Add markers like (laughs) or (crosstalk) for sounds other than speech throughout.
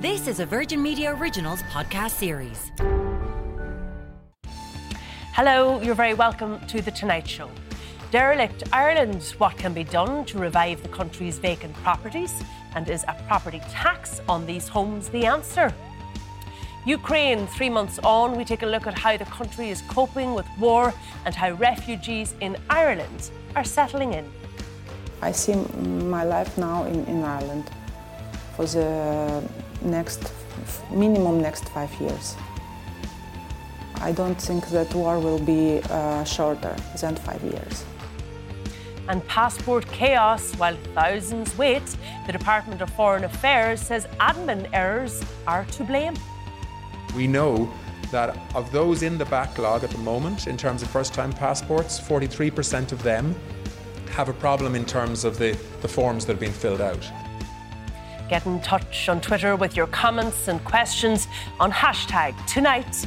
This is a Virgin Media Originals podcast series. Hello, you're very welcome to The Tonight Show. Derelict Ireland, what can be done to revive the country's vacant properties? And is a property tax on these homes the answer? Ukraine, three months on, we take a look at how the country is coping with war and how refugees in Ireland are settling in. I see my life now in, in Ireland for the next minimum next five years. I don't think that war will be uh, shorter than five years. And passport chaos while thousands wait, the Department of Foreign Affairs says admin errors are to blame. We know that of those in the backlog at the moment, in terms of first time passports, 43% of them have a problem in terms of the, the forms that have been filled out. Get in touch on Twitter with your comments and questions on hashtag tonight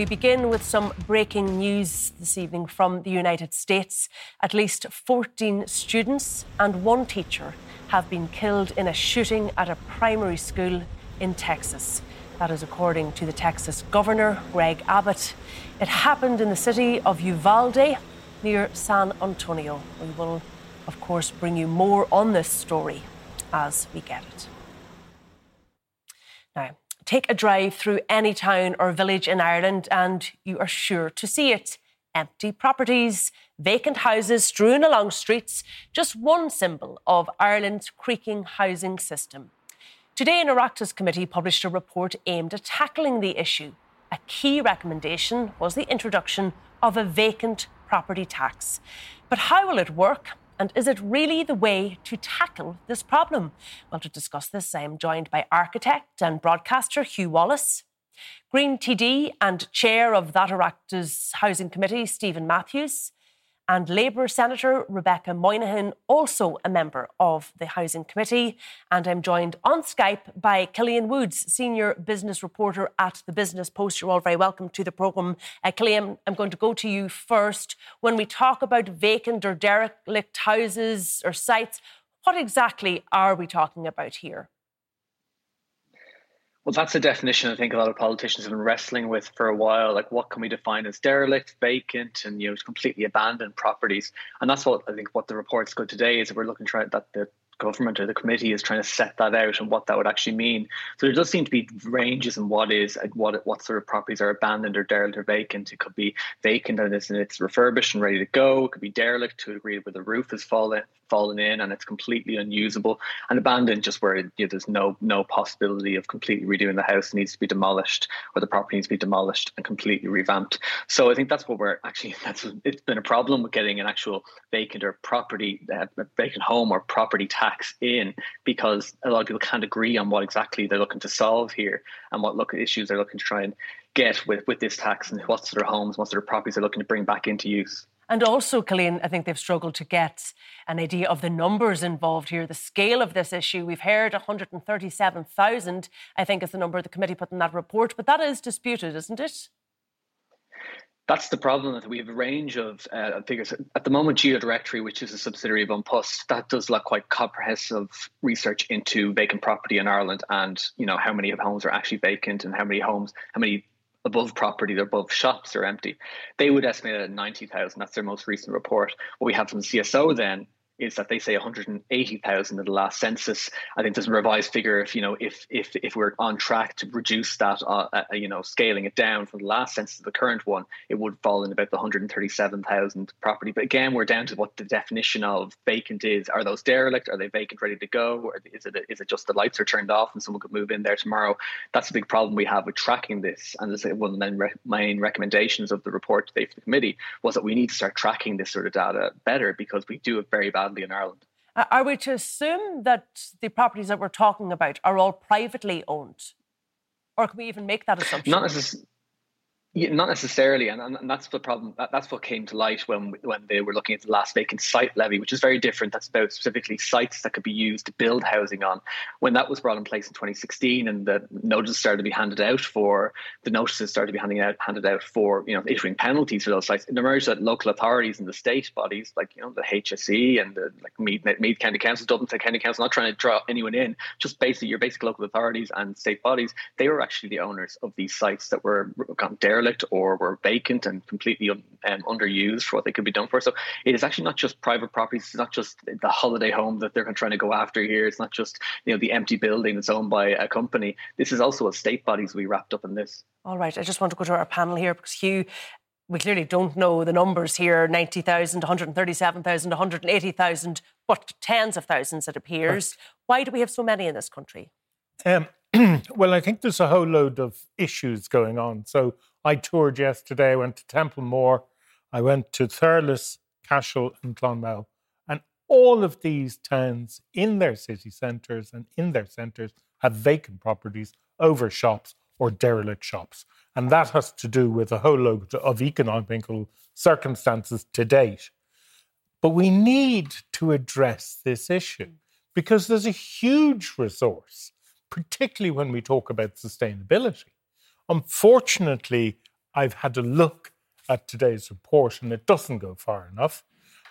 we begin with some breaking news this evening from the United States. At least 14 students and one teacher have been killed in a shooting at a primary school in Texas. That is according to the Texas governor, Greg Abbott. It happened in the city of Uvalde near San Antonio. We will, of course, bring you more on this story as we get it. Take a drive through any town or village in Ireland and you are sure to see it. Empty properties, vacant houses strewn along streets, just one symbol of Ireland's creaking housing system. Today, an Oireachtas committee published a report aimed at tackling the issue. A key recommendation was the introduction of a vacant property tax. But how will it work? And is it really the way to tackle this problem? Well, to discuss this, I am joined by architect and broadcaster Hugh Wallace, Green TD and chair of that Oireachtas Housing Committee, Stephen Matthews, and Labour Senator Rebecca Moynihan, also a member of the Housing Committee. And I'm joined on Skype by Killian Woods, senior business reporter at the Business Post. You're all very welcome to the programme. Uh, Killian, I'm going to go to you first. When we talk about vacant or derelict houses or sites, what exactly are we talking about here? Well, that's a definition I think a lot of politicians have been wrestling with for a while. Like, what can we define as derelict, vacant, and you know, completely abandoned properties? And that's what I think what the report's good today is that we're looking to that the government or the committee is trying to set that out and what that would actually mean. So there does seem to be ranges in what is what what sort of properties are abandoned or derelict or vacant. It could be vacant and it's, and it's refurbished and ready to go. It could be derelict to a degree where the roof has fallen fallen in and it's completely unusable, and abandoned just where you know, there's no no possibility of completely redoing the house. It needs to be demolished or the property needs to be demolished and completely revamped. So I think that's what we're actually (laughs) that's it's been a problem with getting an actual vacant or property uh, vacant home or property tax in because a lot of people can't agree on what exactly they're looking to solve here and what look issues they're looking to try and get with, with this tax and what sort of homes, what sort of properties they're looking to bring back into use. And also, Killian, I think they've struggled to get an idea of the numbers involved here, the scale of this issue. We've heard 137,000, I think is the number the committee put in that report, but that is disputed, isn't it? that's the problem that we have a range of uh, figures at the moment geodirectory which is a subsidiary of An Post that does like quite comprehensive research into vacant property in ireland and you know how many homes are actually vacant and how many homes how many above property they're above shops are empty. They would estimate at 90000 that's their most recent report. What we have from cso then is that they say 180,000 in the last census. I think there's a revised figure if you know if if if we're on track to reduce that, uh, uh, you know, scaling it down from the last census to the current one, it would fall in about the 137,000 property. But again, we're down to what the definition of vacant is. Are those derelict? Are they vacant, ready to go, or is it is it just the lights are turned off and someone could move in there tomorrow? That's a big problem we have with tracking this. And this one of the main recommendations of the report today for the committee was that we need to start tracking this sort of data better because we do it very in Ireland. Are we to assume that the properties that we're talking about are all privately owned? Or can we even make that assumption? Not necessarily. Yeah, not necessarily, and, and that's the problem. That, that's what came to light when when they were looking at the last vacant site levy, which is very different. That's about specifically sites that could be used to build housing on. When that was brought in place in 2016, and the notices started to be handed out for the notices started to be handing out handed out for you know issuing penalties for those sites, it emerged that local authorities and the state bodies, like you know the HSE and the like Meath, Meath County Council, Dublin County Council, not trying to draw anyone in, just basically your basic local authorities and state bodies, they were actually the owners of these sites that were gone derelict derelict or were vacant and completely un, um, underused for what they could be done for. So it is actually not just private properties. It's not just the holiday home that they're trying to go after here. It's not just you know the empty building that's owned by a company. This is also a state bodies we wrapped up in this. All right. I just want to go to our panel here because Hugh, we clearly don't know the numbers here 90,000, 137,000, 180,000, but tens of thousands, it appears. Right. Why do we have so many in this country? Um, (clears throat) well, I think there's a whole load of issues going on. So I toured yesterday, I went to Templemore, I went to Thurles, Cashel, and Clonmel. And all of these towns in their city centres and in their centres have vacant properties over shops or derelict shops. And that has to do with a whole load of economical circumstances to date. But we need to address this issue because there's a huge resource particularly when we talk about sustainability. Unfortunately, I've had a look at today's report and it doesn't go far enough.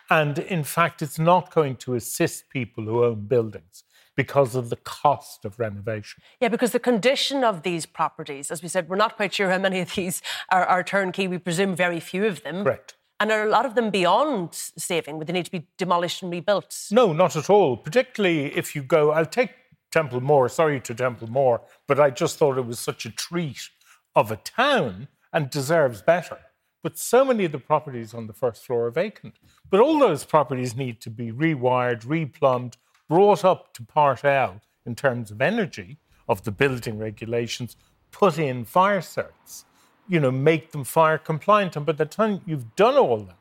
And in fact, it's not going to assist people who own buildings because of the cost of renovation. Yeah, because the condition of these properties, as we said, we're not quite sure how many of these are, are turnkey. We presume very few of them. Correct. And are a lot of them beyond saving? Would they need to be demolished and rebuilt? No, not at all. Particularly if you go, I'll take Templemore, sorry to Templemore, but I just thought it was such a treat of a town and deserves better. But so many of the properties on the first floor are vacant. But all those properties need to be rewired, replumbed, brought up to Part L in terms of energy of the building regulations, put in fire certs, you know, make them fire compliant. And by the time you've done all that,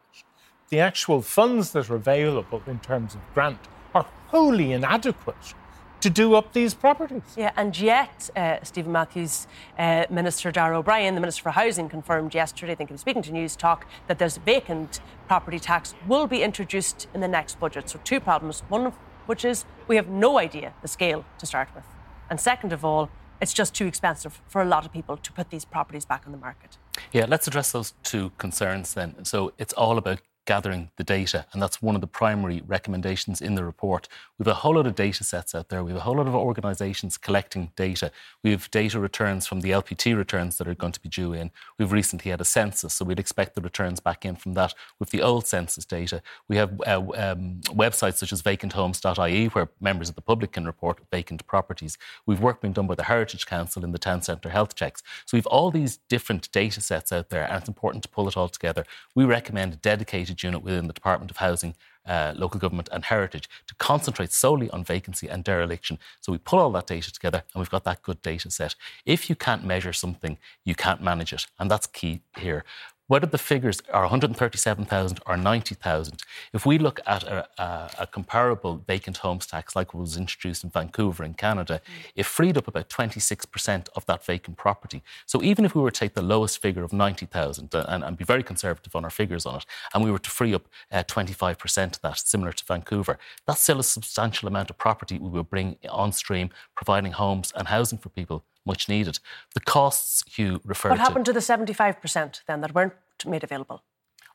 the actual funds that are available in terms of grant are wholly inadequate to do up these properties. Yeah, and yet, uh, Stephen Matthews, uh, Minister Darragh O'Brien, the Minister for Housing, confirmed yesterday, I think he was speaking to News Talk, that this vacant property tax will be introduced in the next budget. So, two problems. One of which is we have no idea the scale to start with. And second of all, it's just too expensive for a lot of people to put these properties back on the market. Yeah, let's address those two concerns then. So it's all about gathering the data. And that's one of the primary recommendations in the report. We have a whole lot of data sets out there. We have a whole lot of organisations collecting data. We have data returns from the LPT returns that are going to be due in. We've recently had a census, so we'd expect the returns back in from that. With the old census data, we have uh, um, websites such as vacanthomes.ie where members of the public can report vacant properties. We've work being done by the Heritage Council in the town centre health checks. So we've all these different data sets out there, and it's important to pull it all together. We recommend a dedicated unit within the Department of Housing, uh, Local Government and Heritage to concentrate solely on vacancy and dereliction. So we pull all that data together and we've got that good data set. If you can't measure something, you can't manage it. And that's key here whether the figures are 137,000 or 90,000, if we look at a, a, a, comparable vacant homes tax like was introduced in Vancouver in Canada, mm. it freed up about 26% of that vacant property. So even if we were to take the lowest figure of 90,000 uh, and, be very conservative on our figures on it, and we were to free up uh, 25% of that, similar to Vancouver, that's still a substantial amount of property we will bring on stream, providing homes and housing for people much needed. The costs you referred to. What happened to the 75% then that weren't made available?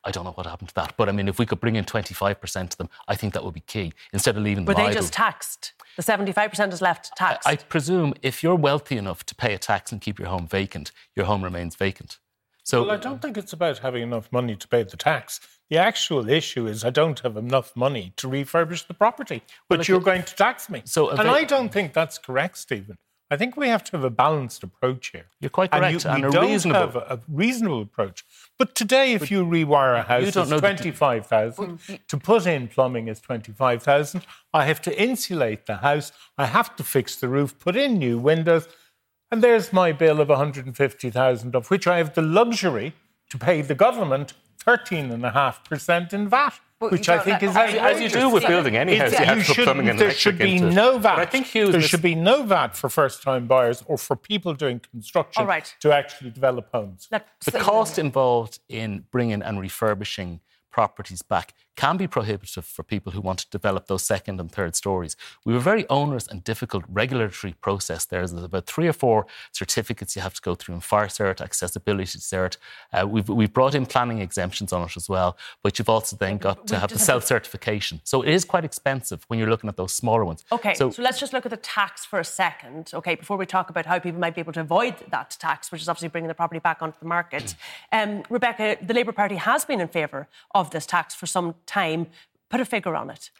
I don't know what happened to that. But I mean, if we could bring in 25% of them, I think that would be key. Instead of leaving them Were they idle. just taxed? The 75% is left taxed? I, I presume if you're wealthy enough to pay a tax and keep your home vacant, your home remains vacant. So well, I don't think it's about having enough money to pay the tax. The actual issue is I don't have enough money to refurbish the property, but Well, you're okay. going to tax me. So and if I I- don't think that's correct, Stephen. I think we have to have a balanced approach here. You're quite And correct, you, and we a don't reasonable- have a, a reasonable approach. But today, if you rewire a house, it's know the- twenty-five thousand. To put in plumbing is twenty-five thousand. I have to insulate the house. I have to fix the roof, put in new windows, and there's my bill of one hundred and fifty thousand, of which I have the luxury to pay the government thirteen and a half percent in VAT. But Which I think is as you- as you do with building any house, you have to put shouldn't- plumbing and there electric should be into it. no VAT. But I think Hugh's there should be no VAT for first-time buyers or for people doing construction All right. to actually develop homes. Let- The cost involved in bringing and refurbishing properties back can be prohibitive for people who want to develop those second and third stories. We have a very onerous and difficult regulatory process there. There's about three or four certificates you have to go through in fire cert, accessibility cert. Uh, we've, we've brought in planning exemptions on it as well, but you've also then got to have the to- self-certification. So it is quite expensive when you're looking at those smaller ones. Okay, so, So, let's just look at the tax for a second, okay, before we talk about how people might be able to avoid that tax, which is obviously bringing the property back onto the market. (clears throat) Um, Rebecca, the Labour Party has been in favour of this tax for some time. Put a figure on it.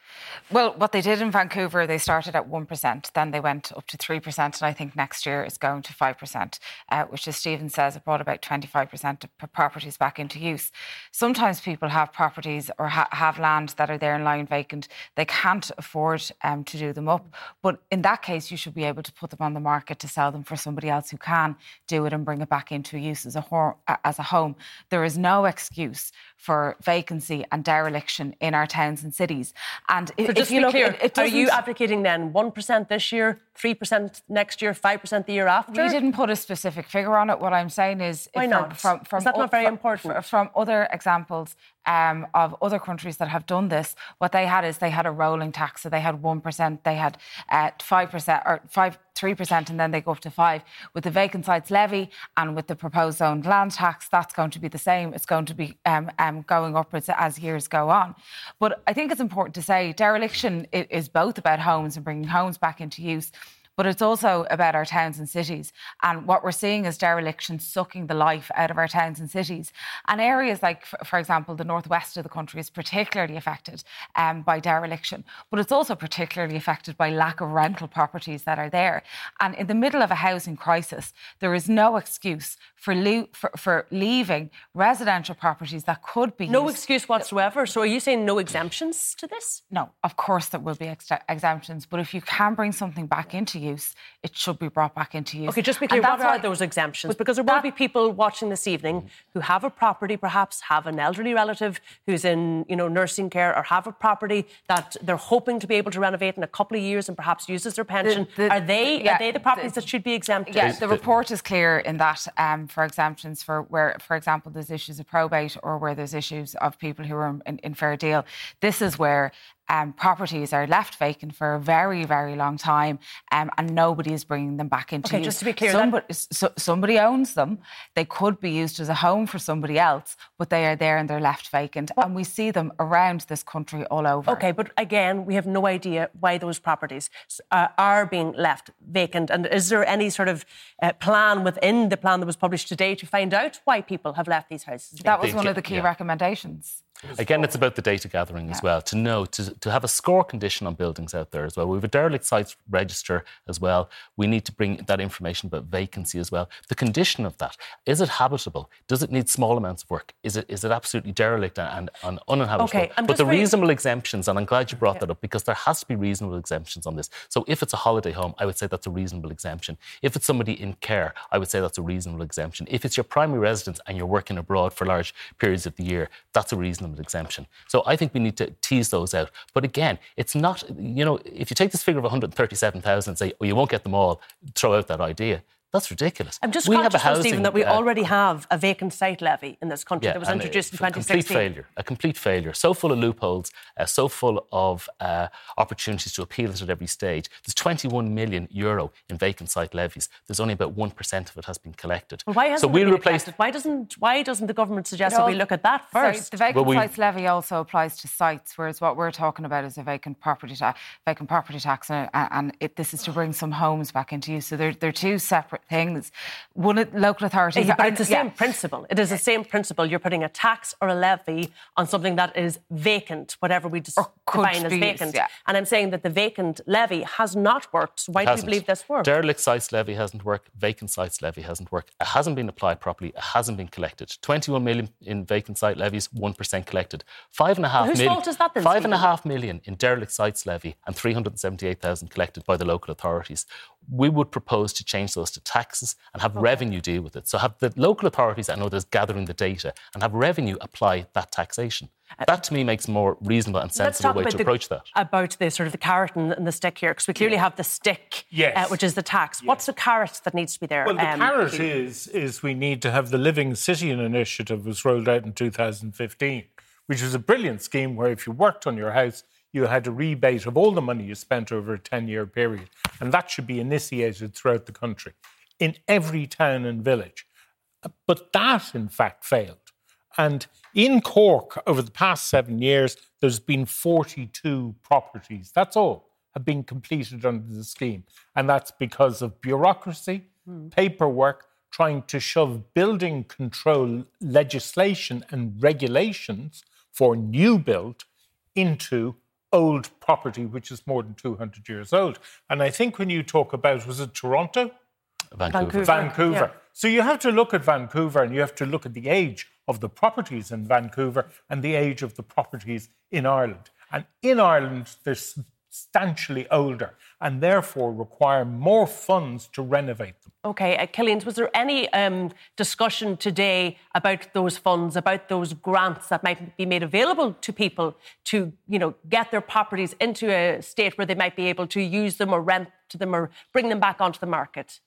Well, what they did in Vancouver, they started at 1%, then they went up to 3%, and I think next year it's going to 5%, uh, which, as Stephen says, it brought about 25% of properties back into use. Sometimes people have properties or ha- have land that are there and lying vacant. They can't afford um, to do them up. But in that case, you should be able to put them on the market to sell them for somebody else who can do it and bring it back into use as a, as a home. There is no excuse for vacancy and dereliction in our towns and cities. And So if just you look, clear, it, it are you advocating then 1% this year, 3% next year, 5% the year after? We didn't put a specific figure on it. What I'm saying is, Why not? From, from, Is that not very from- important? From other examples um, of other countries that have done this, what they had is they had a rolling tax. So they had one percent, they had uh, five percent, or five three percent, and then they go up to five. With the vacant sites levy and with the proposed owned land tax, that's going to be the same. It's going to be um, um, going upwards as years go on. But I think it's important to say dereliction is both about homes and bringing homes back into use but it's also about our towns and cities. And what we're seeing is dereliction sucking the life out of our towns and cities. And areas like, for, example, the northwest of the country is particularly affected um, by dereliction, but it's also particularly affected by lack of rental properties that are there. And in the middle of a housing crisis, there is no excuse for, lo- for, for leaving residential properties that could be No used- excuse whatsoever. So are you saying no exemptions to this? no, of course there will be ex- exemptions, but if you can bring something back into use, it should be brought back into use. Okay, just be clear, what that's are why- those exemptions? but Because there will be people watching this evening who have a property, perhaps have an elderly relative who's in, you know, nursing care, or have a property that they're hoping to be able to renovate in a couple of years and perhaps uses their pension. the- are they yeah, are they the properties the- that should be exempted? Yeah, the report is clear in that um, for exemptions for where, for example, there's issues of probate or where there's issues of people who are in, in fair deal. This is where um, properties are left vacant for a very, very long time um, and nobody is bringing them back into Okay, use. just to be clear, that- somebody, so, somebody owns them. They could be used as a home for somebody else, but they are there and they're left vacant. And we see them around this country all over. Okay, but again, we have no idea why those properties uh, are being left vacant. And is there any sort of uh, plan within the plan that was published today to find out why people have left these houses vacant? That was one of the key Yeah. recommendations. Again, it's about the data gathering as well, to know, to, to have a score condition on buildings out there as well. We have a derelict sites register as well. We need to bring that information about vacancy as well. The condition of that, is it habitable? Does it need small amounts of work? Is it, is it absolutely derelict and, and uninhabitable? Okay, I'm but the reasonable exemptions, and I'm glad you brought that up because there has to be reasonable exemptions on this. So if it's a holiday home, I would say that's a reasonable exemption. If it's somebody in care, I would say that's a reasonable exemption. If it's your primary residence and you're working abroad for large periods of the year, that's a reasonable exemption. So I think we need to tease those out. But again, it's not, you know, if you take this figure of 137,000 and say, oh, you won't get them all, throw out that idea. That's ridiculous. I'm just we conscious, have a though, housing, Stephen, that we uh, already have a vacant site levy in this country that was and introduced in a- a 2016. complete failure. A complete failure. So full of loopholes, uh, so full of uh, opportunities to appeal it at every stage. There's 21 million euro in vacant site levies. There's only about one percent of it has been collected. Well, why hasn't so it we'll been replace. Why doesn't Why doesn't the government suggest It that we look at that Sorry, first? the vacant Well, we- sites levy also applies to sites, whereas what we're talking about is a vacant property tax. Vacant property tax, and, and it, this is to bring some homes back into use. So they're, they're two separate things. One of local authorities. Yeah, but it's the same yeah. principle. It is the same principle. You're putting a tax or a levy on something that is vacant, whatever we just define as vacant. Yeah. And I'm saying that the vacant levy has not worked. Why do you believe this works? Derelict sites levy hasn't worked. Vacant sites levy hasn't worked. It hasn't been applied properly. It hasn't been collected. 21 million in vacant site levies, 1% collected. Five and a half well, million. Fault is that then, five and a half million in derelict sites levy and 378,000 collected by the local authorities. We would propose to change those to taxes and have okay. revenue deal with it. So have the local authorities and others gathering the data and have revenue apply that taxation. Uh, that to me makes more reasonable and sensible way to the, approach that. About the sort of the carrot and, and the stick here, because we clearly have the stick, yes. uh, which is the tax. Yes. What's the carrot that needs to be there? Well, the um, carrot is is we need to have the Living City initiative was rolled out in 2015, which was a brilliant scheme where if you worked on your house, you had a rebate of all the money you spent over a 10 year period. And that should be initiated throughout the country in every town and village. But that, in fact, failed. And in Cork, over the past seven years, there's been 42 properties. That's all have been completed under the scheme. And that's because of bureaucracy, mm. paperwork, trying to shove building control legislation and regulations for new build into old property, which is more than 200 years old. And I think when you talk about, was it Toronto? Vancouver. Vancouver. Yeah. So you have to look at Vancouver and you have to look at the age of the properties in Vancouver and the age of the properties in Ireland. And in Ireland, there's substantially older and therefore require more funds to renovate them. Okay, uh, Killian, was there any um, discussion today about those funds, about those grants that might be made available to people to, you know, get their properties into a state where they might be able to use them or rent to them or bring them back onto the market?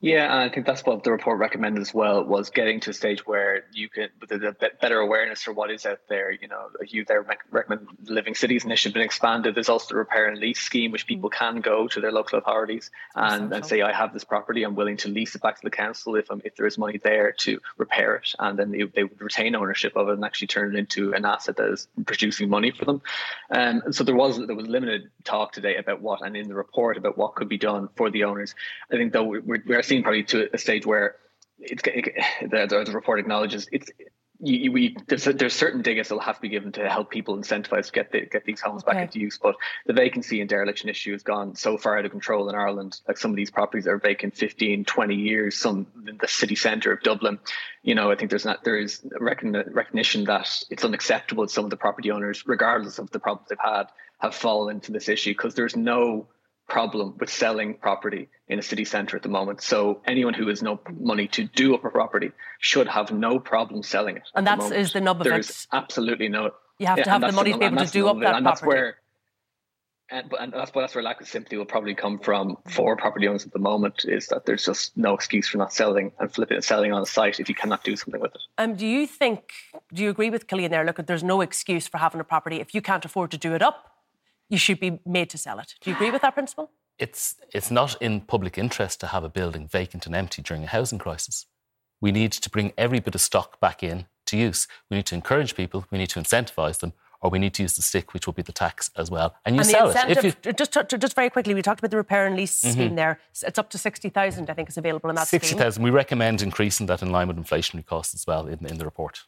Yeah, I think that's what the report recommended as well was getting to a stage where you can, with a bit better awareness for what is out there. You know, you there recommend Living Cities initiative been expanded. There's also the repair and lease scheme, which people can go to their local authorities and, and say, I have this property, I'm willing to lease it back to the council if I'm, if there is money there to repair it, and then they, they would retain ownership of it and actually turn it into an asset that is producing money for them. Um, and so there was there was limited talk today about what, and in the report about what could be done for the owners. I think though we're we are seeing probably to a stage where it's it, the, the report acknowledges it's you, we there's, there's certain diggers that will have to be given to help people incentivize to get the, get these homes okay. back into use. But the vacancy and dereliction issue has gone so far out of control in Ireland. Like some of these properties are vacant 15, 20 years. Some in the city centre of Dublin. You know, I think there's not there is recognition that it's unacceptable that some of the property owners, regardless of the problems they've had, have fallen into this issue because there's no problem with selling property in a city centre at the moment. So anyone who has no money to do up a property should have no problem selling it. And that is the nub of There's it. absolutely no. You have to have the money the, to be able to do up that and property. That's where, and, and that's, that's where lack of sympathy will probably come from for property owners at the moment is that there's just no excuse for not selling and flipping and selling on the site if you cannot do something with it. Um, do you think, do you agree with Killian there? Look, there's no excuse for having a property if you can't afford to do it up you should be made to sell it. Do you agree with that principle? It's, it's not in public interest to have a building vacant and empty during a housing crisis. We need to bring every bit of stock back in to use. We need to encourage people, we need to incentivise them, or we need to use the stick, which will be the tax as well. And you and sell it. You... Just, just very quickly, we talked about the repair and lease mm-hmm. scheme there. It's up to 60,000, I think, is available in that 60,000. We recommend increasing that in line with inflationary costs as well in, in the report.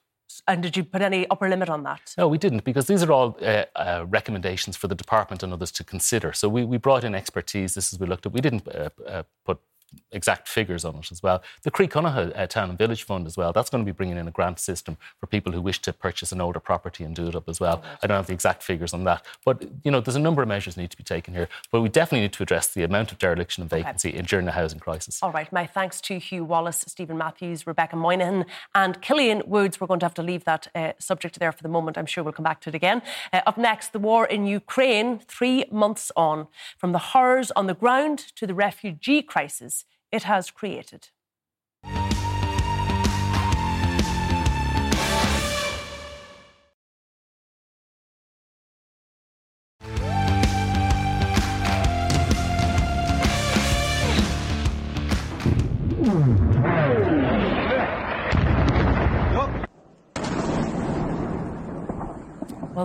And did you put any upper limit on that? No, we didn't, because these are all uh, uh, recommendations for the department and others to consider. So we, we brought in expertise. This is we looked at. We didn't uh, uh put exact figures on it as well. The Connogha uh, Town and Village Fund as well, that's going to be bringing in a grant system for people who wish to purchase an older property and do it up as well. I don't have the exact figures on that. But, you know, there's a number of measures need to be taken here. But we definitely need to address the amount of dereliction and vacancy okay. during the housing crisis. All right. My thanks to Hugh Wallace, Stephen Matthews, Rebecca Moynihan and Killian Woods. We're going to have to leave that uh, subject there for the moment. I'm sure we'll come back to it again. Uh, up next, the war in Ukraine, three months on. From the horrors on the ground to the refugee crisis it has created.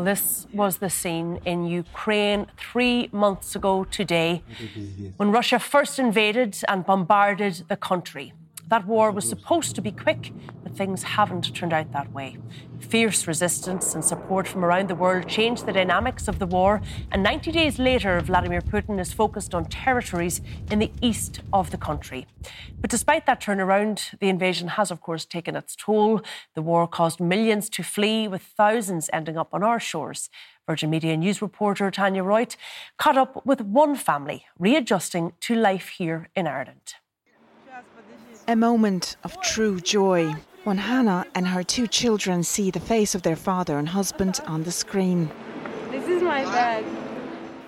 This was the scene in Ukraine three months ago today when Russia first invaded and bombarded the country. That war was supposed to be quick, but things haven't turned out that way. Fierce resistance and support from around the world changed the dynamics of the war, and 90 days later, Vladimir Putin is focused on territories in the east of the country. But despite that turnaround, the invasion has, of course, taken its toll. The war caused millions to flee, with thousands ending up on our shores. Virgin Media News reporter Tanya Reut caught up with one family readjusting to life here in Ireland. A moment of true joy when Hannah and her two children see the face of their father and husband on the screen. This is my dad.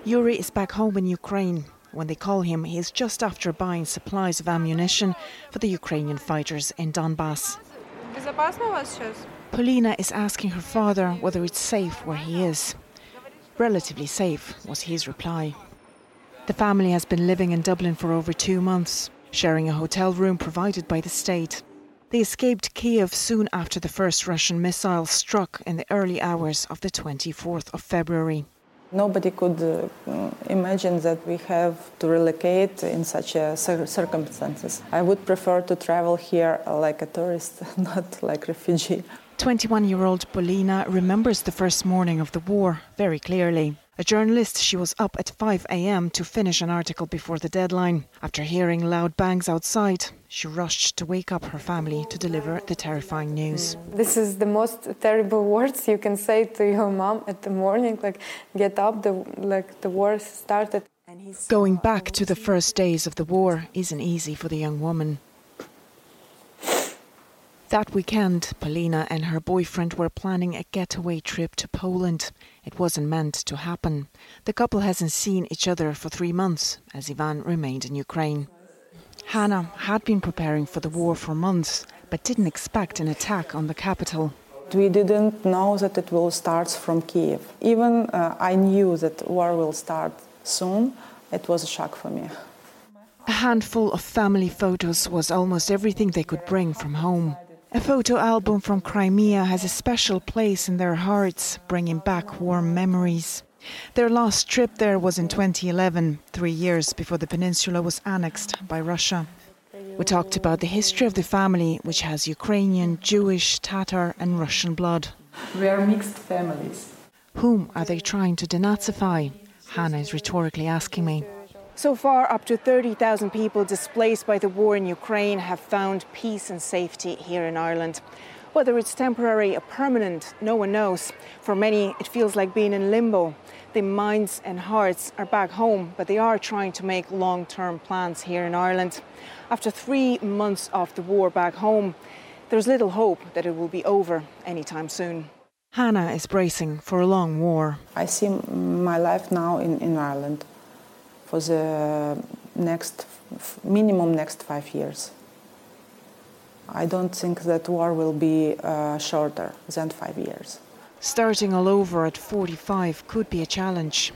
Yuri is back home in Ukraine. When they call him, he is just after buying supplies of ammunition for the Ukrainian fighters in Donbass. Polina is asking her father whether it's safe where he is. Relatively safe, was his reply. The family has been living in Dublin for over two months sharing a hotel room provided by the state. They escaped Kiev soon after the first Russian missile struck in the early hours of the 24th of February. Nobody could uh, imagine that we have to relocate in such uh, circumstances. I would prefer to travel here like a tourist, (laughs) not like refugee. 21 year old Polina remembers the first morning of the war very clearly. A journalist, she was up at 5 a.m. to finish an article before the deadline. After hearing loud bangs outside, she rushed to wake up her family to deliver the terrifying news. This is the most terrible (laughs) words you can say to your mom at the morning like get up the like the war started. Going back to the first days of the war isn't easy for the young woman. That weekend, Polina and her boyfriend were planning a getaway trip to Poland. It wasn't meant to happen. The couple hasn't seen each other for three months, as Ivan remained in Ukraine. Hannah had been preparing for the war for months, but didn't expect an attack on the capital. We didn't know that it will start from Kiev. Even uh, I knew that war will start soon. It was a shock for me. A handful of family photos was almost everything they could bring from home. A photo album from Crimea has a special place in their hearts, bringing back warm memories. Their last trip there was in 2011, three years before the peninsula was annexed by Russia. We talked about the history of the family, which has Ukrainian, Jewish, Tatar, and Russian blood. We are mixed families. Whom are they trying to denazify? Hannah is rhetorically asking me. So far, up to 30,000 people displaced by the war in Ukraine have found peace and safety here in Ireland. Whether it's temporary or permanent, no one knows. For many, it feels like being in limbo. Their minds and hearts are back home, but they are trying to make long term plans here in Ireland. After three months of the war back home, there's little hope that it will be over anytime soon. Hannah is bracing for a long war. I see my life now in, in Ireland for the next minimum next five years. I don't think that war will be uh, shorter than five years. Starting all over at 45 could be a challenge,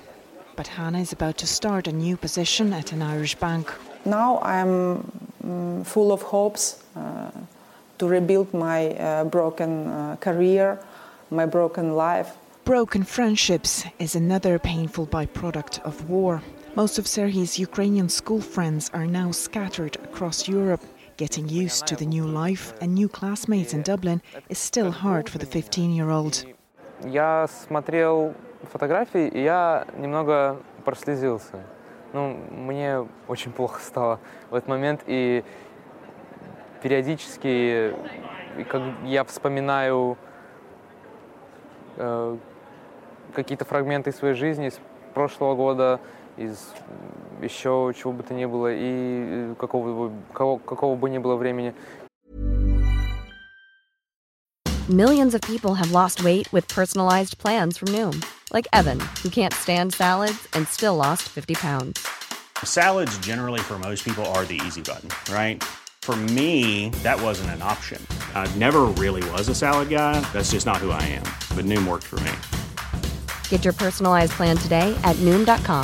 but Hannah is about to start a new position at an Irish bank. Now I'm um, full of hopes uh, to rebuild my uh, broken uh, career, my broken life. Broken friendships is another painful byproduct of war. Most of Serhi's Ukrainian school friends are now scattered across Europe. Getting used to the new life and new classmates in Dublin is still hard for the 15-year-old. Я смотрел фотографии, и я немного прослезился. Ну, мне очень плохо стало в этот момент, и периодически, как я вспоминаю э, какие-то фрагменты своей жизни с прошлого года, из еще чего бы то ни было и какого, какого, какого бы ни было времени. Millions of people have lost weight with personalized plans from Noom, like Evan, who can't stand salads and still lost 50 pounds. Salads generally for most people are the easy button, right? For me, that wasn't an option. I never really was a salad guy. That's just not who I am. But Noom worked for me. Get your personalized plan today at Noom.com.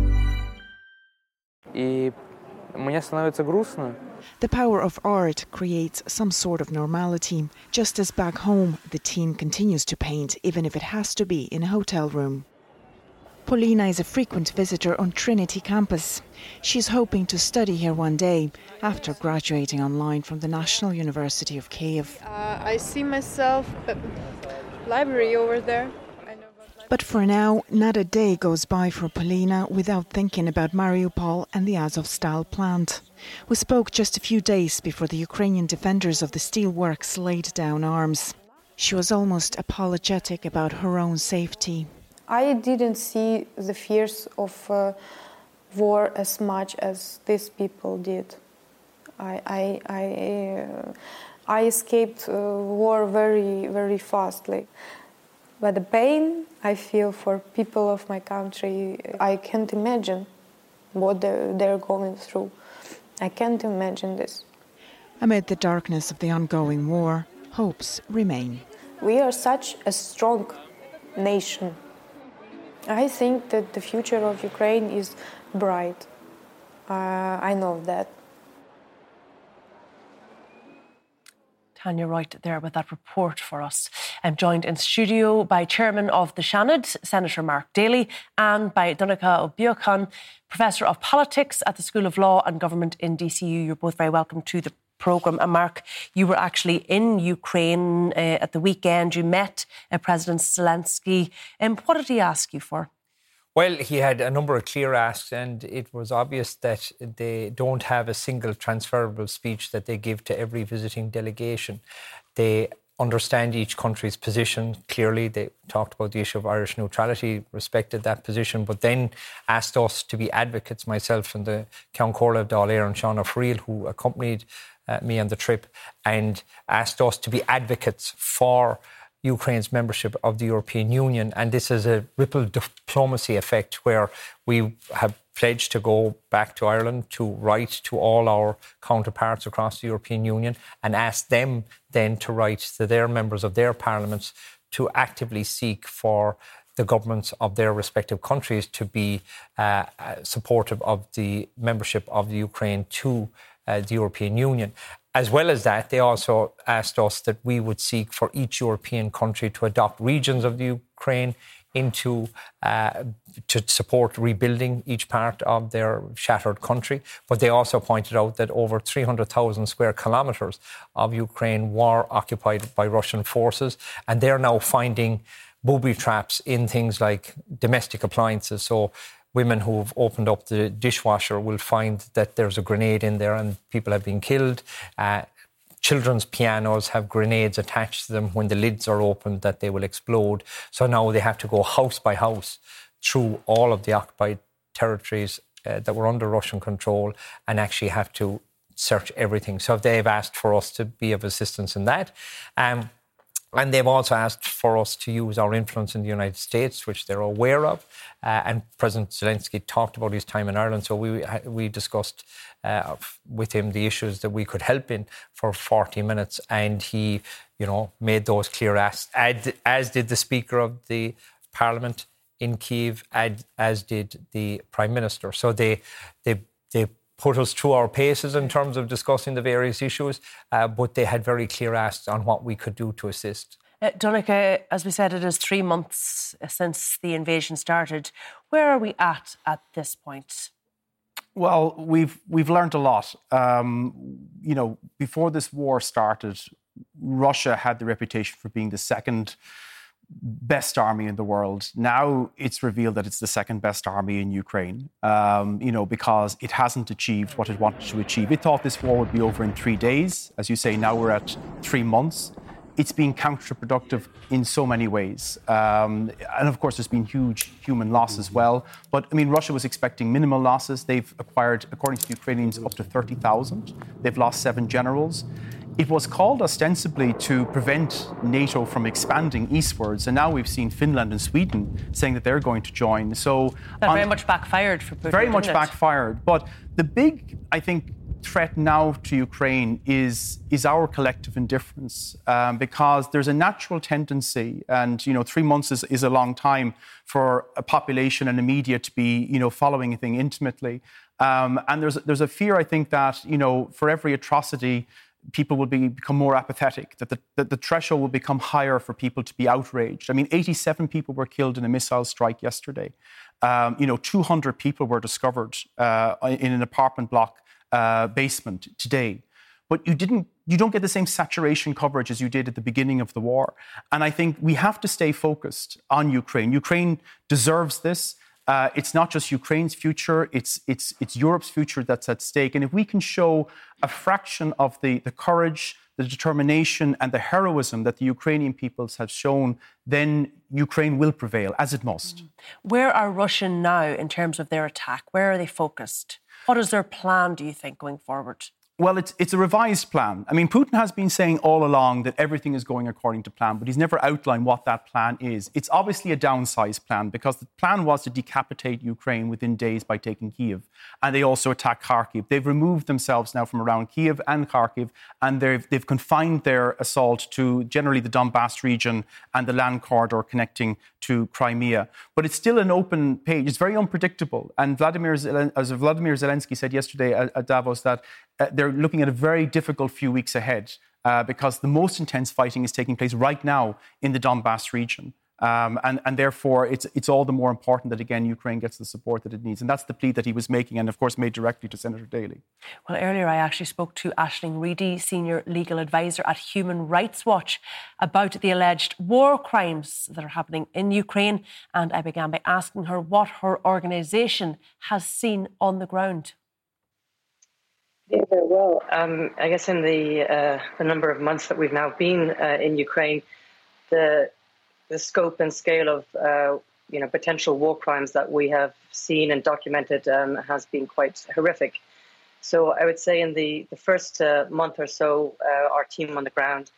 И мне становится грустно. The power of art creates some sort of normality. Just as back home, the team continues to paint, even if it has to be in a hotel room. Paulina is a frequent visitor on Trinity campus. She's hoping to study here one day after graduating online from the National University of Kiev. Uh, I see myself uh, library over there. But for now, not a day goes by for Polina without thinking about Mariupol and the Azovstal plant. We spoke just a few days before the Ukrainian defenders of the steelworks laid down arms. She was almost apologetic about her own safety. I didn't see the fears of uh, war as much as these people did. I, I, I, uh, I escaped uh, war very, very fastly. But the pain I feel for people of my country, I can't imagine what they're, they're going through. I can't imagine this. Amid the darkness of the ongoing war, hopes remain. We are such a strong nation. I think that the future of Ukraine is bright. Uh, I know that. Tanya Wright there with that report for us. I'm joined in studio by Chairman of the Seanad, Senator Mark Daly, and by Donncha Ó Professor of Politics at the School of Law and Government in DCU. You're both very welcome to the programme. And Mark, you were actually in Ukraine uh, at the weekend. You met uh, President Zelensky. Um, what did he ask you for? Well, he had a number of clear asks, and it was obvious that they don't have a single transferable speech that they give to every visiting delegation. They understand each country's position clearly. They talked about the issue of Irish neutrality, respected that position, but then asked us to be advocates, myself and the Ceann Comhairle Dáil and Sean Friel, who accompanied uh, me on the trip, and asked us to be advocates for Ukraine's membership of the European Union. And this is a ripple diplomacy effect where we have pledged to go back to Ireland to write to all our counterparts across the European Union and ask them then to write to their members of their parliaments to actively seek for the governments of their respective countries to be uh, supportive of the membership of the Ukraine to uh, the European Union. As well as that, they also asked us that we would seek for each European country to adopt regions of the Ukraine into uh, to support rebuilding each part of their shattered country. But they also pointed out that over 300,000 square kilometres of Ukraine were occupied by Russian forces, and they're now finding booby traps in things like domestic appliances. So women who've opened up the dishwasher will find that there's a grenade in there and people have been killed. Uh, children's pianos have grenades attached to them when the lids are opened that they will explode. So now they have to go house by house through all of the occupied territories uh, that were under Russian control and actually have to search everything. So they've asked for us to be of assistance in that. Um, and they've also asked for us to use our influence in the United States, which they're aware of. Uh, and President Zelensky talked about his time in Ireland. So we, we discussed uh, with him the issues that we could help in for 40 minutes. And he, you know, made those clear asks, as did the Speaker of the Parliament in Kiev, as did the Prime Minister. So they, they, they put us through our paces in terms of discussing the various issues, uh, but they had very clear asks on what we could do to assist. Uh, Donncha, as we said, it is three months since the invasion started. Where are we at at this point? Well, we've we've learned a lot. Um, you know, before this war started, Russia had the reputation for being the second best army in the world. Now it's revealed that it's the second best army in Ukraine, um, you know, because it hasn't achieved what it wanted to achieve. It thought this war would be over in three days. As you say, now we're at three months. It's been counterproductive in so many ways. Um, and of course, there's been huge human loss as well. But I mean, Russia was expecting minimal losses. They've acquired, according to the Ukrainians, up to 30,000. They've lost seven generals. It was called ostensibly to prevent NATO from expanding eastwards, and now we've seen Finland and Sweden saying that they're going to join. So that very much backfired for Putin. Very much it? backfired. But the big, I think, threat now to Ukraine is is our collective indifference, um, because there's a natural tendency, and you know, three months is, is a long time for a population and a media to be you know following a thing intimately, um, and there's there's a fear, I think, that you know, for every atrocity people will be, become more apathetic, that the, that the threshold will become higher for people to be outraged. I mean, 87 people were killed in a missile strike yesterday. Um, you know, 200 people were discovered uh, in an apartment block uh, basement today. But you didn't, you don't get the same saturation coverage as you did at the beginning of the war. And I think we have to stay focused on Ukraine. Ukraine deserves this. Uh, it's not just Ukraine's future, it's, it's, it's Europe's future that's at stake. And if we can show a fraction of the, the courage, the determination, and the heroism that the Ukrainian peoples have shown, then Ukraine will prevail, as it must. Mm. Where are Russia now in terms of their attack? Where are they focused? What is their plan, do you think, going forward? Well, it's, it's a revised plan. I mean, Putin has been saying all along that everything is going according to plan, but he's never outlined what that plan is. It's obviously a downsized plan because the plan was to decapitate Ukraine within days by taking Kiev. And they also attacked Kharkiv. They've removed themselves now from around Kiev and Kharkiv, and they've, they've confined their assault to generally the Donbass region and the land corridor connecting to Crimea. But it's still an open page. It's very unpredictable. And Vladimir, as Vladimir Zelensky said yesterday at, at Davos, that uh, they're looking at a very difficult few weeks ahead uh, because the most intense fighting is taking place right now in the Donbass region. Um, and, and, therefore, it's, it's all the more important that, again, Ukraine gets the support that it needs. And that's the plea that he was making, and of course, made directly to Senator Daly. Well, earlier I actually spoke to Aisling Reidy, Senior Legal Advisor at Human Rights Watch, about the alleged war crimes that are happening in Ukraine. And I began by asking her what her organisation has seen on the ground. Yeah. Um, I guess in the uh, the number of months that we've now been uh, in Ukraine, the the scope and scale of uh, you know potential war crimes that we have seen and documented um, has been quite horrific. So I would say in the the first uh, month or so, uh, our team on the ground,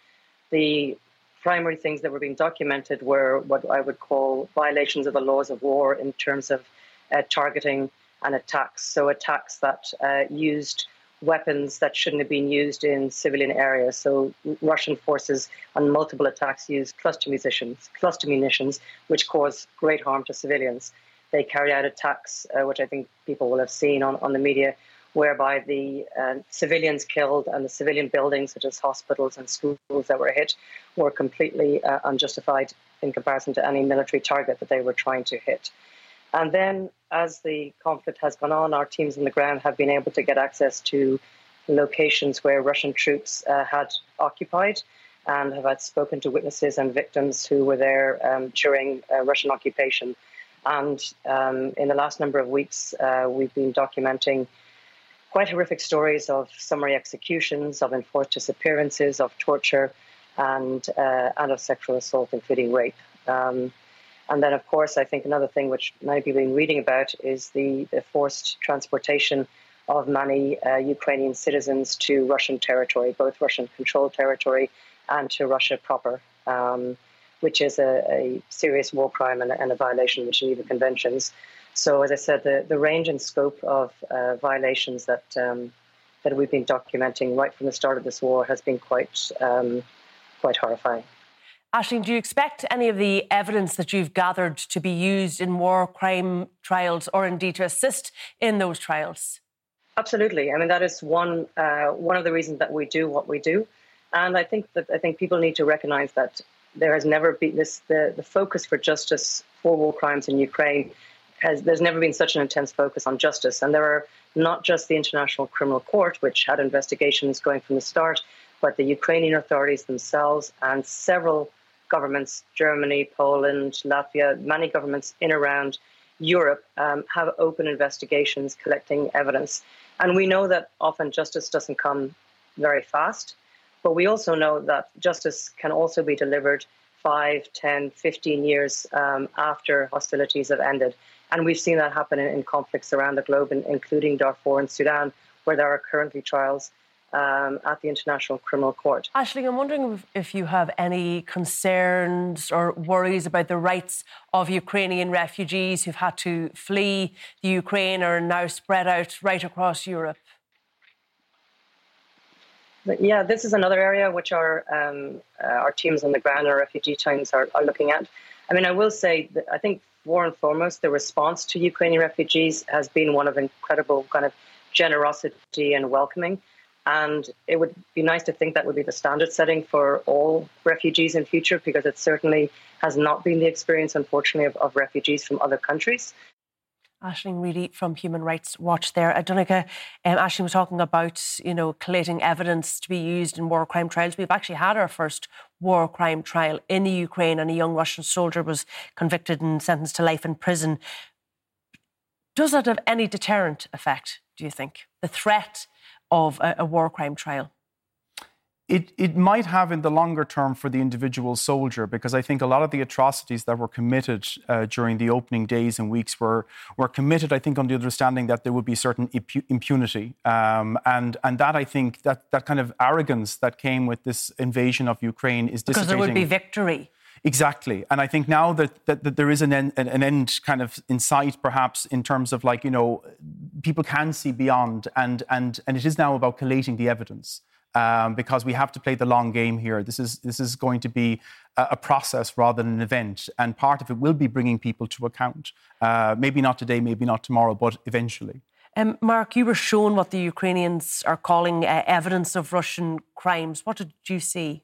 the primary things that were being documented were what I would call violations of the laws of war in terms of uh, targeting and attacks. So attacks that used weapons that shouldn't have been used in civilian areas. So Russian forces on multiple attacks used cluster munitions, cluster munitions, which cause great harm to civilians. They carried out attacks, uh, which I think people will have seen on, on the media, whereby the uh, civilians killed and the civilian buildings, such as hospitals and schools that were hit, were completely uh, unjustified in comparison to any military target that they were trying to hit. And then, as the conflict has gone on, our teams on the ground have been able to get access to locations where Russian troops uh, had occupied and have had spoken to witnesses and victims who were there um, during uh, Russian occupation. And um, in the last number of weeks, uh, we've been documenting quite horrific stories of summary executions, of enforced disappearances, of torture, and, uh, and of sexual assault, including rape. Um, and then, of course, I think another thing which many people have been reading about is the, the forced transportation of many uh, Ukrainian citizens to Russian territory, both Russian controlled territory and to Russia proper, um, which is a, a, serious war crime and, and, a violation of the Geneva Conventions. So, as I said, the, the range and scope of uh, violations that um, that we've been documenting right from the start of this war has been quite um, quite horrifying. Aisling, do you expect any of the evidence that you've gathered to be used in war crime trials or indeed to assist in those trials? Absolutely. I mean, that is one, uh, one of the reasons that we do what we do. And I think that I think people need to recognize that there has never been this the, the focus for justice for war crimes in Ukraine has there's never been such an intense focus on justice. And there are not just the International Criminal Court, which had investigations going from the start, but the Ukrainian authorities themselves and several governments, Germany, Poland, Latvia, many governments in around Europe um, have open investigations collecting evidence. And we know that often justice doesn't come very fast, but we also know that justice can also be delivered 5, 10, 15 years um, after hostilities have ended. And we've seen that happen in, in conflicts around the globe, in, including Darfur and Sudan, where there are currently trials um, at the International Criminal Court. Aisling, I'm wondering if, if, you have any concerns or worries about the rights of Ukrainian refugees who've had to flee the Ukraine or are now spread out right across Europe. Yeah, this is another area which our um, uh, our teams on the ground, our refugee teams, are, are looking at. I mean, I will say that I think more and foremost, the response to Ukrainian refugees has been one of incredible kind of generosity and welcoming. And it would be nice to think that would be the standard setting for all refugees in future, because it certainly has not been the experience, unfortunately, of, of refugees from other countries. Aisling Reidy from Human Rights Watch there. Uh, Donncha, um, Aisling was talking about, you know, collating evidence to be used in war crime trials. We've actually had our first war crime trial in the Ukraine and a young Russian soldier was convicted and sentenced to life in prison. Does that have any deterrent effect, do you think? The threat of a, a war crime trial? It, it might have in the longer term for the individual soldier, because I think a lot of the atrocities that were committed uh, during the opening days and weeks were, were committed, I think, on the understanding that there would be certain impunity. Um, and, and that, I think, that, that kind of arrogance that came with this invasion of Ukraine is Because there would be victory. Exactly. And I think now that, that, that, there is an end, an end kind of in sight, perhaps, in terms of like, you know, people can see beyond, and, and, and it is now about collating the evidence um, because we have to play the long game here. This is this is going to be a, a process rather than an event, and part of it will be bringing people to account. Uh, maybe not today, maybe not tomorrow, but eventually. Um, Mark, you were shown what the Ukrainians are calling uh, evidence of Russian crimes. What did you see?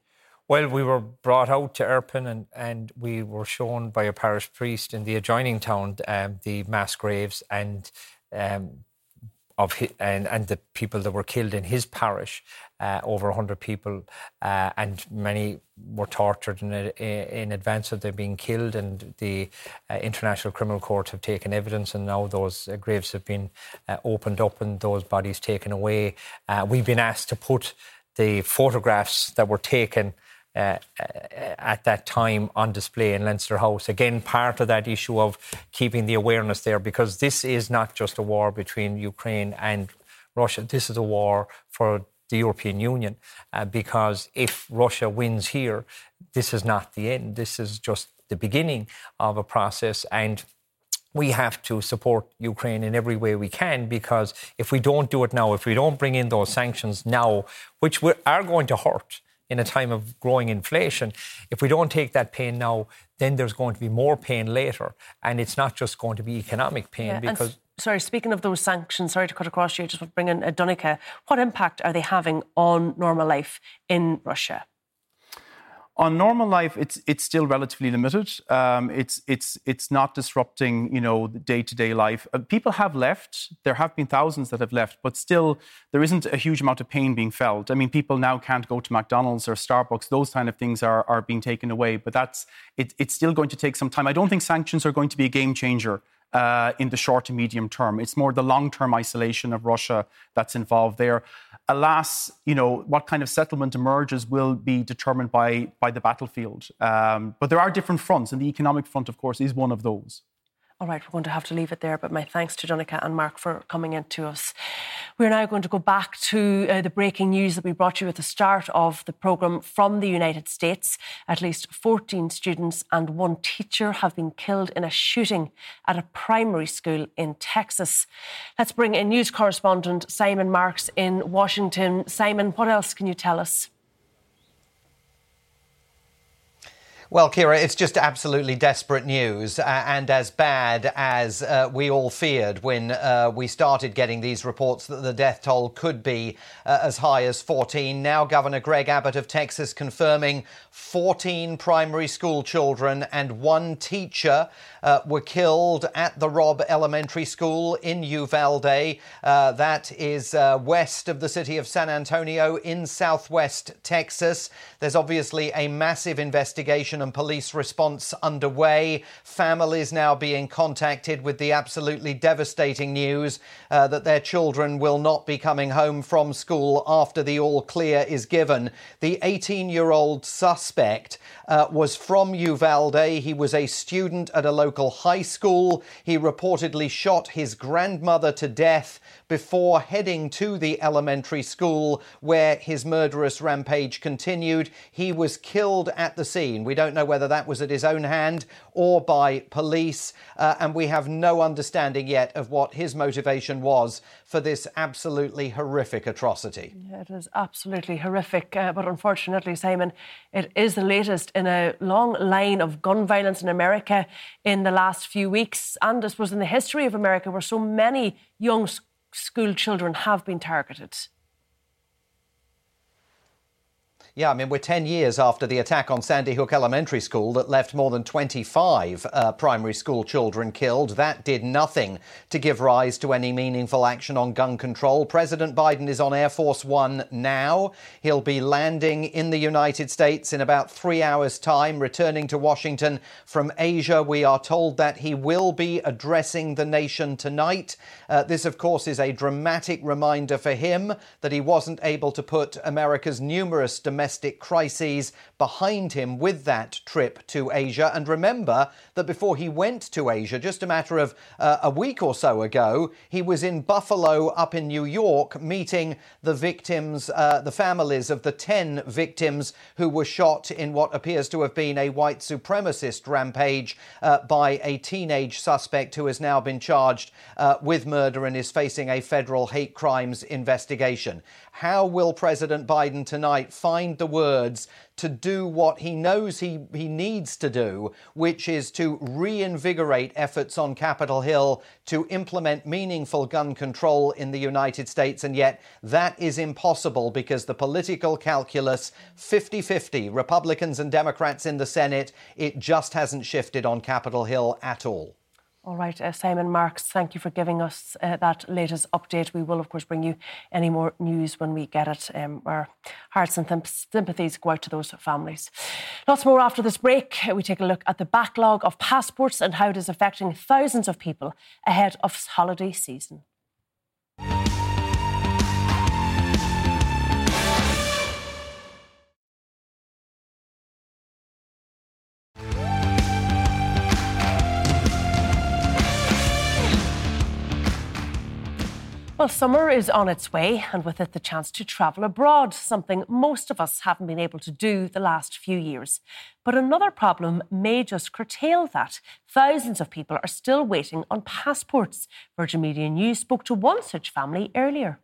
Well, we were brought out to Irpin and, and we were shown by a parish priest in the adjoining town um, the mass graves and um, of his, and, and the people that were killed in his parish, uh, over 100 people, uh, and many were tortured in, in advance of them being killed. And the uh, International Criminal Court have taken evidence, and now those uh, graves have been uh, opened up and those bodies taken away. Uh, we've been asked to put the photographs that were taken uh, at that time on display in Leinster House. Again, part of that issue of keeping the awareness there because this is not just a war between Ukraine and Russia. This is a war for the European Union uh, because if Russia wins here, this is not the end. This is just the beginning of a process and we have to support Ukraine in every way we can because if we don't do it now, if we don't bring in those sanctions now, which are going to hurt, in a time of growing inflation. If we don't take that pain now, then there's going to be more pain later. And it's not just going to be economic pain yeah, because. Sorry, speaking of those sanctions, sorry to cut across you, just want to bring in a Donncha. What impact are they having on normal life in Russia? On normal life, it's it's still relatively limited. Um, it's it's it's not disrupting, you know, day to day life. Uh, people have left. There have been thousands that have left, but still, there isn't a huge amount of pain being felt. I mean, people now can't go to McDonald's or Starbucks. Those kind of things are are being taken away. But that's it, it's still going to take some time. I don't think sanctions are going to be a game changer uh, in the short to medium term. It's more the long term isolation of Russia that's involved there. Alas, you know what kind of settlement emerges will be determined by by the battlefield. Um, but there are different fronts, and the economic front, of course, is one of those. All right, we're going to have to leave it there, but my thanks to Donncha and Mark for coming in to us. We're now going to go back to uh, the breaking news that we brought you at the start of the programme from the United States. At least 14 students and one teacher have been killed in a shooting at a primary school in Texas. Let's bring in news correspondent Simon Marks in Washington. Simon, what else can you tell us? Well, Kira, it's just absolutely desperate news, uh, and as bad as uh, we all feared when uh, we started getting these reports that the death toll could be uh, as high as 14. Now, Governor Greg Abbott of Texas confirming 14 primary school children and one teacher uh, were killed at the Robb Elementary School in Uvalde. Uh, that is west of the city of San Antonio in southwest Texas. There's obviously a massive investigation and police response underway. Families now being contacted with the absolutely devastating news uh, that their children will not be coming home from school after the all clear is given. The 18 year old suspect uh, was from Uvalde. He was a student at a local high school. He reportedly shot his grandmother to death before heading to the elementary school where his murderous rampage continued. He was killed at the scene. We don't know whether that was at his own hand or by police, uh, and we have no understanding yet of what his motivation was for this absolutely horrific atrocity. Yeah, it is absolutely horrific, uh, but unfortunately, Simon, it is the latest in a long line of gun violence in America in the last few weeks, and this was in the history of America, where so many young school children have been targeted. Yeah, I mean, we're 10 years after the attack on Sandy Hook Elementary School that left more than 25 uh, primary school children killed. That did nothing to give rise to any meaningful action on gun control. President Biden is on Air Force One now. He'll be landing in the United States in about three hours' time, returning to Washington from Asia. We are told that he will be addressing the nation tonight. Uh, this, of course, is a dramatic reminder for him that he wasn't able to put America's numerous domestic domestic crises behind him with that trip to Asia. And remember that before he went to Asia, just a matter of uh, a week or so ago, he was in Buffalo up in New York meeting the victims, uh, the families of the 10 victims who were shot in what appears to have been a white supremacist rampage uh, by a teenage suspect who has now been charged uh, with murder and is facing a federal hate crimes investigation. How will President Biden tonight find the words to do what he knows he, he needs to do, which is to reinvigorate efforts on Capitol Hill to implement meaningful gun control in the United States. And yet that is impossible because the political calculus 50 50, Republicans and Democrats in the Senate, it just hasn't shifted on Capitol Hill at all. All right, uh, Simon Marks, thank you for giving us uh, that latest update. We will, of course, bring you any more news when we get it. Um, our hearts and th- sympathies go out to those families. Lots more after this break. We take a look at the backlog of passports and how it is affecting thousands of people ahead of holiday season. Well, summer is on its way, and with it, the chance to travel abroad, something most of us haven't been able to do the last few years. But another problem may just curtail that. Thousands of people are still waiting on passports. Virgin Media News spoke to one such family earlier.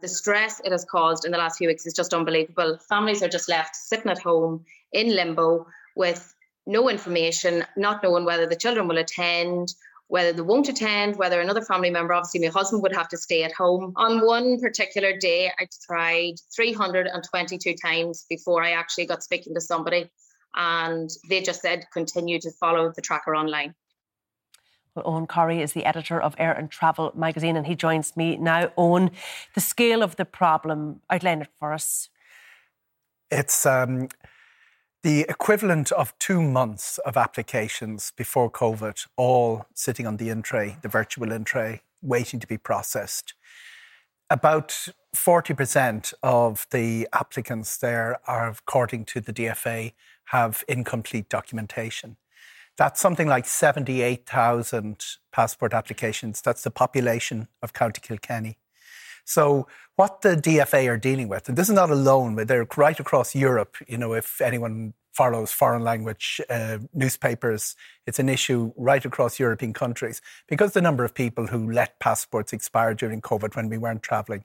The stress it has caused in the last few weeks is just unbelievable. Families are just left sitting at home in limbo with no information, not knowing whether the children will attend whether they won't attend, whether another family member, obviously my husband would have to stay at home. On one particular day, I tried 322 times before I actually got speaking to somebody. And they just said, continue to follow the tracker online. Well, Owen Corry is the editor of Air and Travel magazine, and he joins me now. Owen, the scale of the problem, outline it for us. It's um, the equivalent of two months of applications before COVID, all sitting on the in tray, the virtual in tray, waiting to be processed. About 40% of the applicants there are, according to the DFA, have incomplete documentation. That's something like 78,000 passport applications. That's the population of County Kilkenny. So what the DFA are dealing with, and this is not alone, but they're right across Europe. You know, if anyone follows foreign language uh, newspapers, it's an issue right across European countries because the number of people who let passports expire during COVID when we weren't travelling,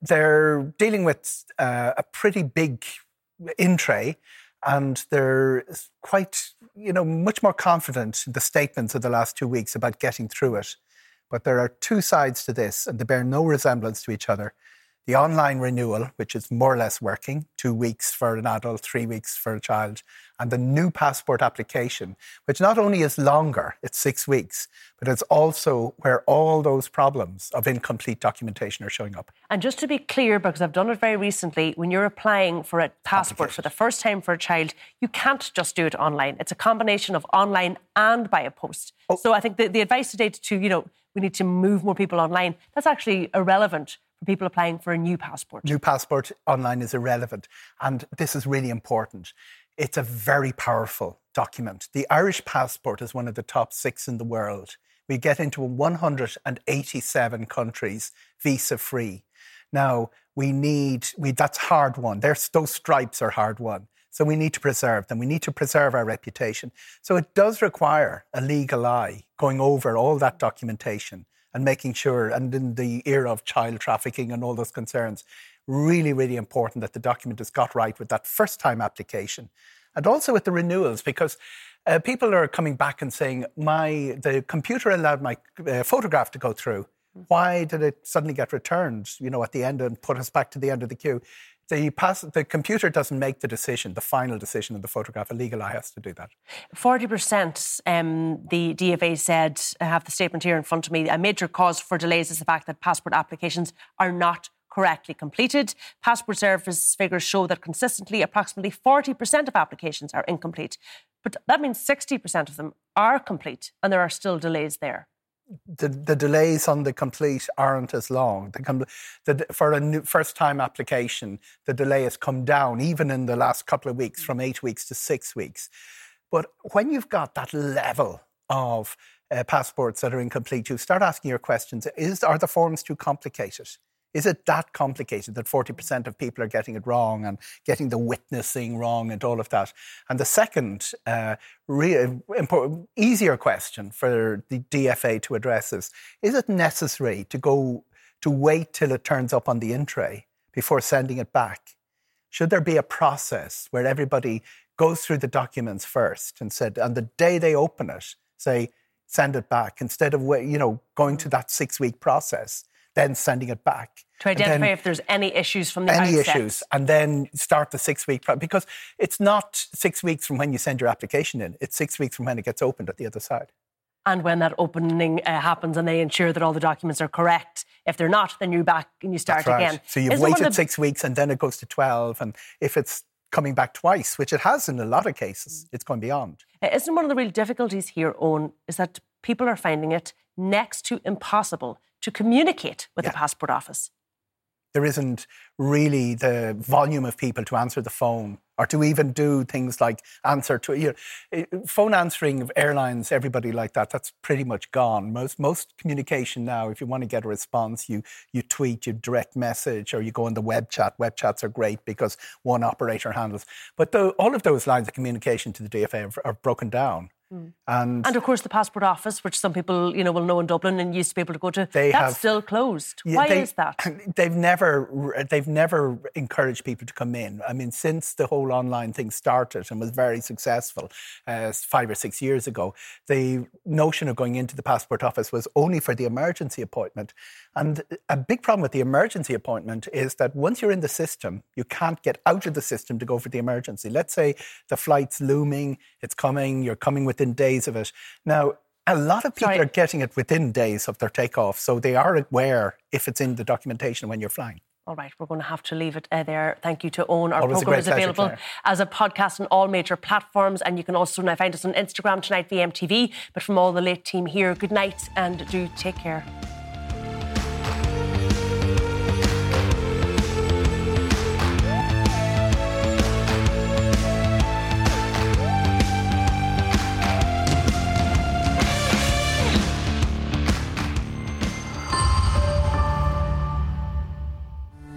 they're dealing with uh, a pretty big in tray and they're quite, you know, much more confident in the statements of the last two weeks about getting through it. But there are two sides to this, and they bear no resemblance to each other the online renewal, which is more or less working, two weeks for an adult, three weeks for a child, and the new passport application, which not only is longer, it's six weeks, but it's also where all those problems of incomplete documentation are showing up. And just to be clear, because I've done it very recently, when you're applying for a passport for the first time for a child, you can't just do it online. It's a combination of online and by a post. Oh. So I think the, the advice today to, you know, we need to move more people online, that's actually irrelevant for people applying for a new passport? New passport online is irrelevant. And this is really important. It's a very powerful document. The Irish passport is one of the top six in the world. We get into 187 countries visa free. Now, we need, we, that's hard won. Those stripes are hard won. So we need to preserve them. We need to preserve our reputation. So it does require a legal eye going over all that documentation and making sure, and in the era of child trafficking and all those concerns, really, really important that the document is got right with that first time application and also with the renewals because uh, people are coming back and saying, my, the computer allowed my uh, photograph to go through. Why did it suddenly get returned, you know, at the end and put us back to the end of the queue? The, pass, the computer doesn't make the decision, the final decision in the photograph. A legal eye has to do that. 40%, um, the DFA said, I have the statement here in front of me, a major cause for delays is the fact that passport applications are not correctly completed. Passport Service figures show that consistently approximately 40% of applications are incomplete. But that means 60% of them are complete and there are still delays there the, the delays on the complete aren't as long. The, the, for a first time application, the delay has come down, even in the last couple of weeks, from eight weeks to six weeks. But when you've got that level of uh, passports that are incomplete, you start asking your questions is, Are the forms too complicated? Is it that complicated that 40% of people are getting it wrong and getting the witnessing wrong and all of that? And the second, uh, re- important, easier question for the DFA to address is Is it necessary to go to wait till it turns up on the in tray before sending it back? Should there be a process where everybody goes through the documents first and said, on the day they open it, say, send it back instead of you know going to that six week process then sending it back. To identify if there's any issues from the any outset. issues, and then start the six week because it's not six weeks from when you send your application in; it's six weeks from when it gets opened at the other side. And when that opening uh, happens, and they ensure that all the documents are correct. If they're not, then you're back and you start right. again. So you've Isn't waited the... six weeks, and then it goes to twelve. And if it's coming back twice, which it has in a lot of cases, it's going beyond. Uh, isn't one of the real difficulties here, Owen, is that people are finding it next to impossible to communicate with yeah. the passport office? There isn't really the volume of people to answer the phone or to even do things like answer to you know, eh, phone answering of airlines, everybody like that. That's pretty much gone. Most most communication now, if you want to get a response, you you tweet, you direct message, or you go on the web chat. Web chats are great because one operator handles. But the, all of those lines of communication to the DFA are, are broken down. Mm. And, and of course, the passport office, which some people you know will know in Dublin and used to be able to go to, that's have, still closed. Yeah, Why they, is that? (laughs) They've never they've never encouraged people to come in. I mean, since the whole online thing started and was very successful uh, five or six years ago, the notion of going into the passport office was only for the emergency appointment. And a big problem with the emergency appointment is that once you're in the system, you can't get out of the system to go for the emergency. Let's say the flight's looming, it's coming, you're coming within days of it. Now, a lot of people Sorry. are getting it within days of their takeoff, so they are aware if it's in the documentation when you're flying. All right, we're going to have to leave it uh, there. Thank you to Owen. Our Always program is available pleasure, as a podcast on all major platforms, and you can also now find us on Instagram tonight, VMTV. But from all the late team here, good night and do take care.